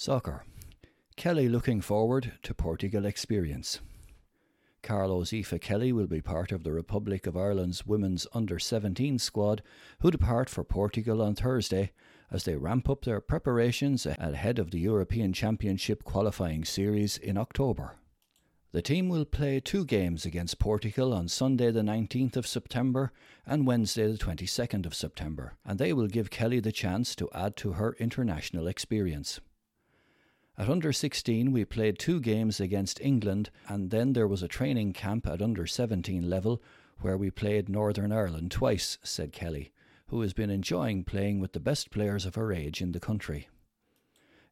Soccer. Kelly looking forward to Portugal experience. Carlow's Aoife Kelly will be part of the Republic of Ireland's women's under 17 squad, who depart for Portugal on Thursday as they ramp up their preparations ahead of the European Championship qualifying series in October. The team will play two games against Portugal on Sunday the 19th of September and Wednesday the 22nd of September, and they will give Kelly the chance to add to her international experience. At under 16, we played two games against England, and then there was a training camp at under 17 level where we played Northern Ireland twice, said Kelly, who has been enjoying playing with the best players of her age in the country.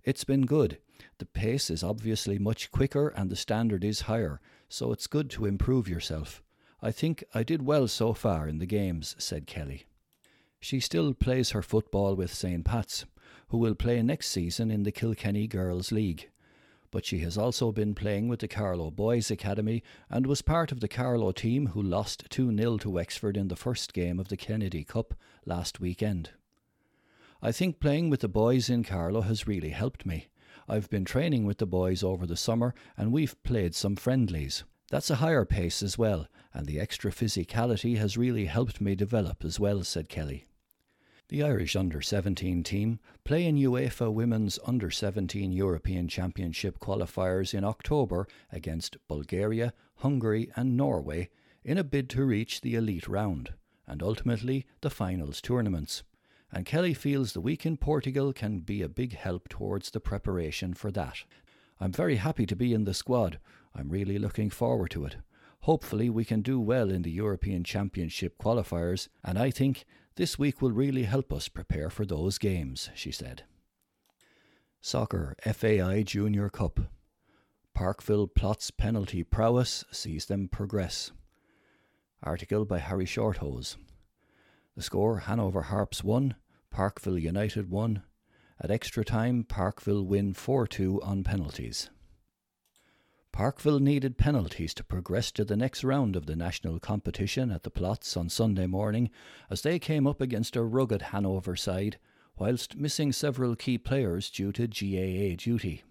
It's been good. The pace is obviously much quicker and the standard is higher, so it's good to improve yourself. I think I did well so far in the games, said Kelly. She still plays her football with St. Pat's who will play next season in the Kilkenny Girls League. But she has also been playing with the Carlow Boys Academy and was part of the Carlow team who lost 2 0 to Wexford in the first game of the Kennedy Cup last weekend. I think playing with the boys in Carlow has really helped me. I've been training with the boys over the summer and we've played some friendlies. That's a higher pace as well, and the extra physicality has really helped me develop as well, said Kelly. The Irish under 17 team play in UEFA Women's Under 17 European Championship qualifiers in October against Bulgaria, Hungary, and Norway in a bid to reach the elite round and ultimately the finals tournaments. And Kelly feels the week in Portugal can be a big help towards the preparation for that. I'm very happy to be in the squad. I'm really looking forward to it. Hopefully, we can do well in the European Championship qualifiers, and I think this week will really help us prepare for those games, she said. Soccer FAI Junior Cup. Parkville plots penalty prowess, sees them progress. Article by Harry Shorthose. The score Hanover Harps 1, Parkville United 1. At extra time, Parkville win 4 2 on penalties. Parkville needed penalties to progress to the next round of the national competition at the Plots on Sunday morning as they came up against a rugged Hanover side, whilst missing several key players due to GAA duty.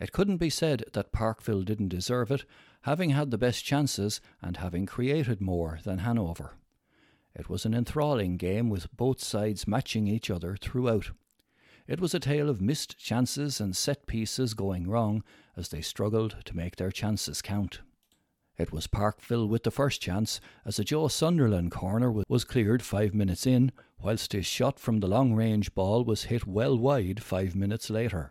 It couldn't be said that Parkville didn't deserve it, having had the best chances and having created more than Hanover. It was an enthralling game with both sides matching each other throughout. It was a tale of missed chances and set pieces going wrong as they struggled to make their chances count. It was Parkville with the first chance as a Joe Sunderland corner was cleared five minutes in, whilst his shot from the long range ball was hit well wide five minutes later.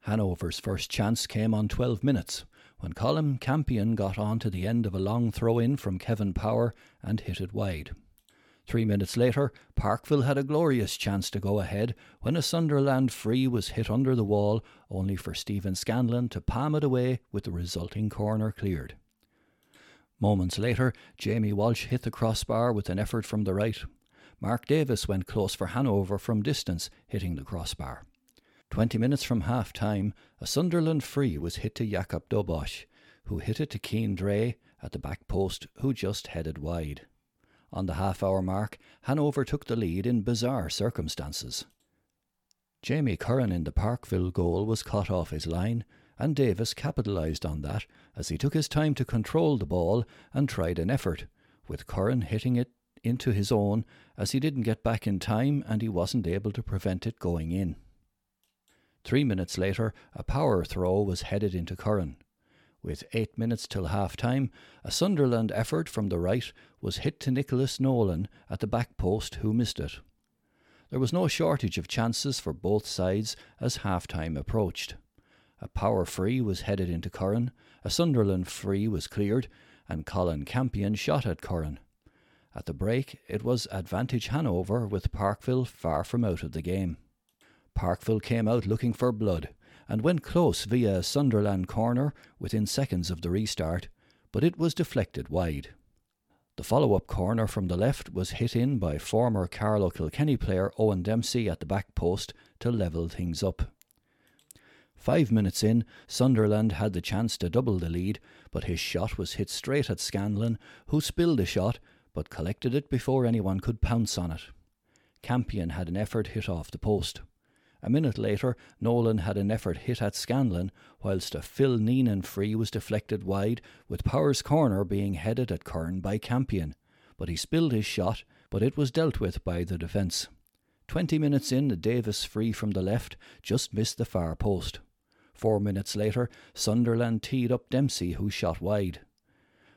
Hanover's first chance came on 12 minutes when Colin Campion got on to the end of a long throw in from Kevin Power and hit it wide. Three minutes later, Parkville had a glorious chance to go ahead when a Sunderland free was hit under the wall, only for Stephen Scanlon to palm it away with the resulting corner cleared. Moments later, Jamie Walsh hit the crossbar with an effort from the right. Mark Davis went close for Hanover from distance, hitting the crossbar. Twenty minutes from half time, a Sunderland free was hit to Jakob Dobosh, who hit it to Keane Dre at the back post, who just headed wide. On the half hour mark, Hanover took the lead in bizarre circumstances. Jamie Curran in the Parkville goal was cut off his line, and Davis capitalised on that as he took his time to control the ball and tried an effort, with Curran hitting it into his own as he didn't get back in time and he wasn't able to prevent it going in. Three minutes later, a power throw was headed into Curran. With eight minutes till half time, a Sunderland effort from the right was hit to Nicholas Nolan at the back post, who missed it. There was no shortage of chances for both sides as half time approached. A power free was headed into Curran, a Sunderland free was cleared, and Colin Campion shot at Curran. At the break, it was advantage Hanover with Parkville far from out of the game. Parkville came out looking for blood, and went close via Sunderland corner within seconds of the restart, but it was deflected wide. The follow up corner from the left was hit in by former Carlow Kilkenny player Owen Dempsey at the back post to level things up. Five minutes in, Sunderland had the chance to double the lead, but his shot was hit straight at Scanlon, who spilled the shot but collected it before anyone could pounce on it. Campion had an effort hit off the post. A minute later, Nolan had an effort hit at Scanlon, whilst a Phil Neenan free was deflected wide, with Power's corner being headed at Curran by Campion. But he spilled his shot, but it was dealt with by the defence. Twenty minutes in, Davis free from the left just missed the far post. Four minutes later, Sunderland teed up Dempsey, who shot wide.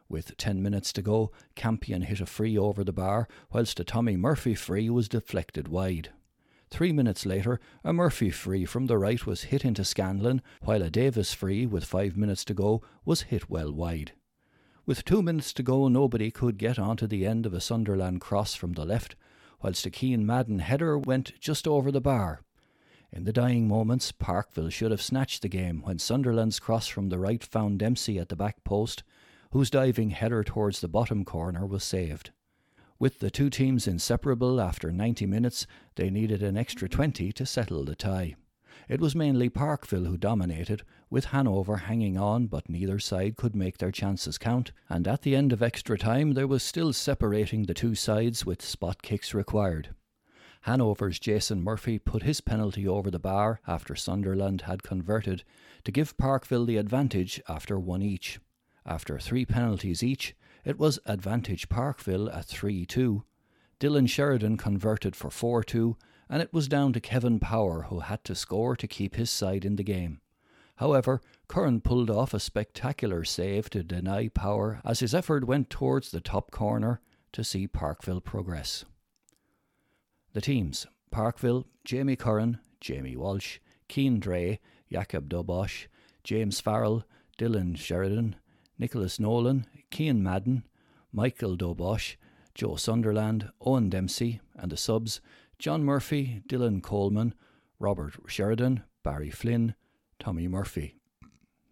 With ten minutes to go, Campion hit a free over the bar, whilst a Tommy Murphy free was deflected wide. Three minutes later, a Murphy free from the right was hit into Scanlon, while a Davis free, with five minutes to go, was hit well wide. With two minutes to go, nobody could get onto the end of a Sunderland cross from the left, whilst a Keane Madden header went just over the bar. In the dying moments, Parkville should have snatched the game when Sunderland's cross from the right found Dempsey at the back post, whose diving header towards the bottom corner was saved. With the two teams inseparable after 90 minutes, they needed an extra 20 to settle the tie. It was mainly Parkville who dominated, with Hanover hanging on, but neither side could make their chances count, and at the end of extra time there was still separating the two sides with spot kicks required. Hanover's Jason Murphy put his penalty over the bar after Sunderland had converted to give Parkville the advantage after one each. After three penalties each, it was advantage Parkville at 3 2. Dylan Sheridan converted for 4 2, and it was down to Kevin Power who had to score to keep his side in the game. However, Curran pulled off a spectacular save to deny Power as his effort went towards the top corner to see Parkville progress. The teams Parkville, Jamie Curran, Jamie Walsh, Keane Dre, Jakob Dobosh, James Farrell, Dylan Sheridan, Nicholas Nolan, Keane Madden, Michael Dobosh, Joe Sunderland, Owen Dempsey, and the subs John Murphy, Dylan Coleman, Robert Sheridan, Barry Flynn, Tommy Murphy.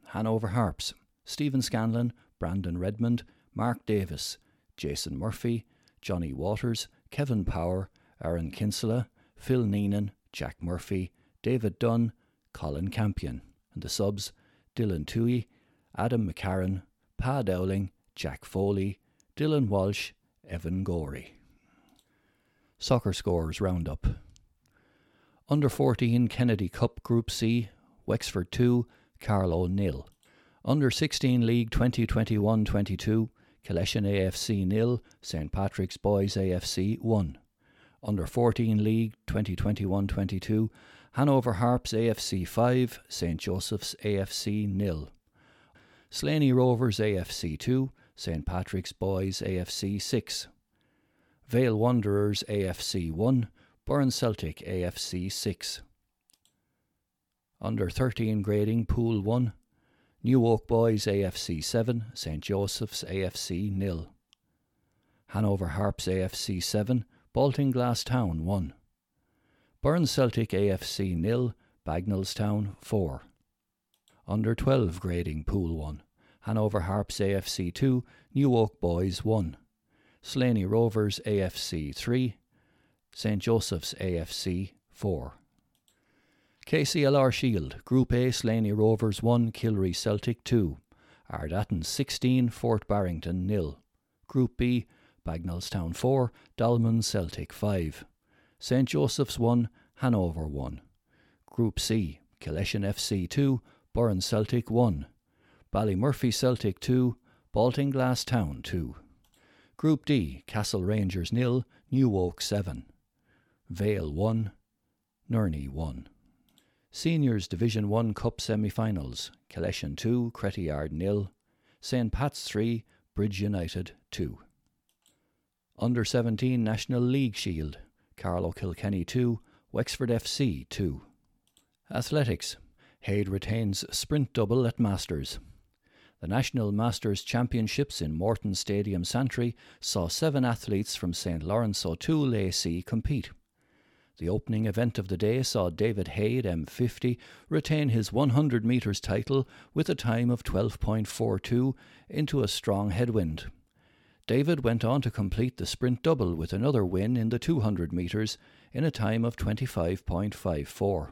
Hanover Harps Stephen Scanlon, Brandon Redmond, Mark Davis, Jason Murphy, Johnny Waters, Kevin Power, Aaron Kinsella, Phil Neenan, Jack Murphy, David Dunn, Colin Campion, and the subs Dylan Toohey, Adam McCarran, Pa Dowling, Jack Foley, Dylan Walsh, Evan Gorey. Soccer scores roundup. Under 14 Kennedy Cup Group C, Wexford 2, Carlow nil. Under 16 League 2021 22, Killeshin AFC nil, St Patrick's Boys AFC 1 under 14 League 2021 22, Hanover Harps AFC 5, St Joseph's AFC nil. Slaney Rovers AFC 2, St Patrick's Boys AFC 6. Vale Wanderers AFC 1, Burn Celtic AFC 6. Under 13 grading Pool 1, New Oak Boys AFC 7, St Joseph's AFC nil. Hanover Harps AFC 7, Baltinglass Town 1. Burn Celtic AFC nil, Bagnallstown 4. Under 12 grading Pool 1. Hanover Harps AFC 2, New Oak Boys 1. Slaney Rovers AFC 3, St Joseph's AFC 4. KCLR Shield, Group A Slaney Rovers 1, Kilry Celtic 2. Ardattin 16, Fort Barrington nil. Group B Bagnallstown 4, Dalman Celtic 5. St Joseph's 1, Hanover 1. Group C, Killeshin FC 2, Burren Celtic 1. Ballymurphy Celtic 2, Baltinglass Town 2. Group D, Castle Rangers nil, New Oak 7. Vale 1, Nurney 1. Seniors Division 1 Cup semi-finals, Killeshin 2, Crettyard nil, St Pat's 3, Bridge United 2. Under 17 National League Shield, Carlow Kilkenny 2, Wexford FC 2. Athletics, Haid retains sprint double at Masters. The National Masters Championships in Morton Stadium Santry saw seven athletes from St Lawrence O'Toole AC compete. The opening event of the day saw David Haid, M50, retain his 100 metres title with a time of 12.42 into a strong headwind. David went on to complete the sprint double with another win in the 200 metres in a time of 25.54.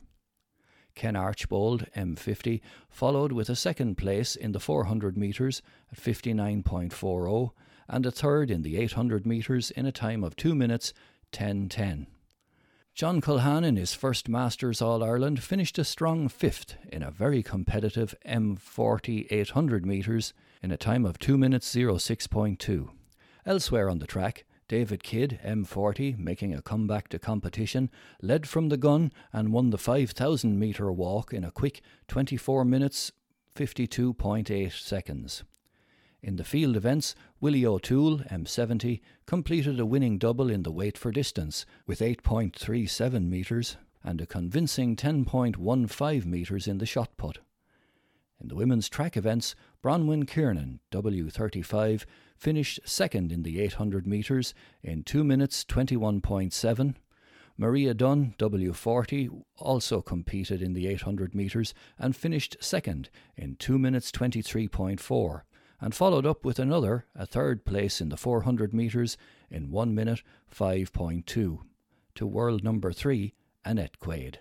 Ken Archbold, M50, followed with a second place in the 400 metres at 59.40 and a third in the 800 metres in a time of 2 minutes 10.10. John Culhane, in his first Masters All Ireland, finished a strong fifth in a very competitive M40 800 metres in a time of 2 minutes 06.2. Elsewhere on the track, David Kidd, M40, making a comeback to competition, led from the gun and won the 5,000 metre walk in a quick 24 minutes 52.8 seconds. In the field events, Willie O'Toole, M70, completed a winning double in the weight for distance with 8.37 metres and a convincing 10.15 metres in the shot put. In the women's track events, Bronwyn Kiernan, W35, finished second in the 800 metres in 2 minutes 21.7. Maria Dunn, W40, also competed in the 800 metres and finished second in 2 minutes 23.4 and followed up with another, a third place in the 400 metres in 1 minute 5.2 to world number 3 Annette Quaid.